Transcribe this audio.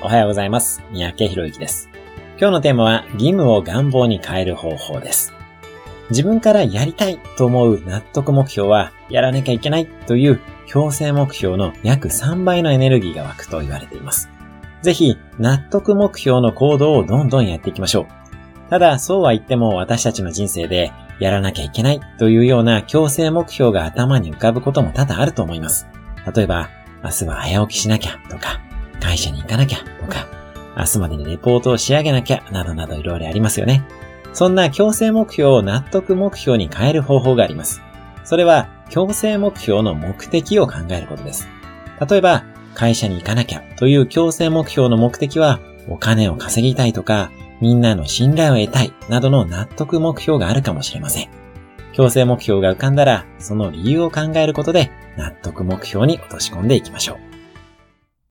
おはようございます。三宅博之です。今日のテーマは義務を願望に変える方法です。自分からやりたいと思う納得目標はやらなきゃいけないという強制目標の約3倍のエネルギーが湧くと言われています。ぜひ納得目標の行動をどんどんやっていきましょう。ただそうは言っても私たちの人生でやらなきゃいけないというような強制目標が頭に浮かぶことも多々あると思います。例えば、明日は早起きしなきゃとか、会社に行かなきゃとか、明日までにレポートを仕上げなきゃなどなどいろいろありますよね。そんな強制目標を納得目標に変える方法があります。それは強制目標の目的を考えることです。例えば、会社に行かなきゃという強制目標の目的は、お金を稼ぎたいとか、みんなの信頼を得たいなどの納得目標があるかもしれません。強制目標が浮かんだら、その理由を考えることで納得目標に落とし込んでいきましょう。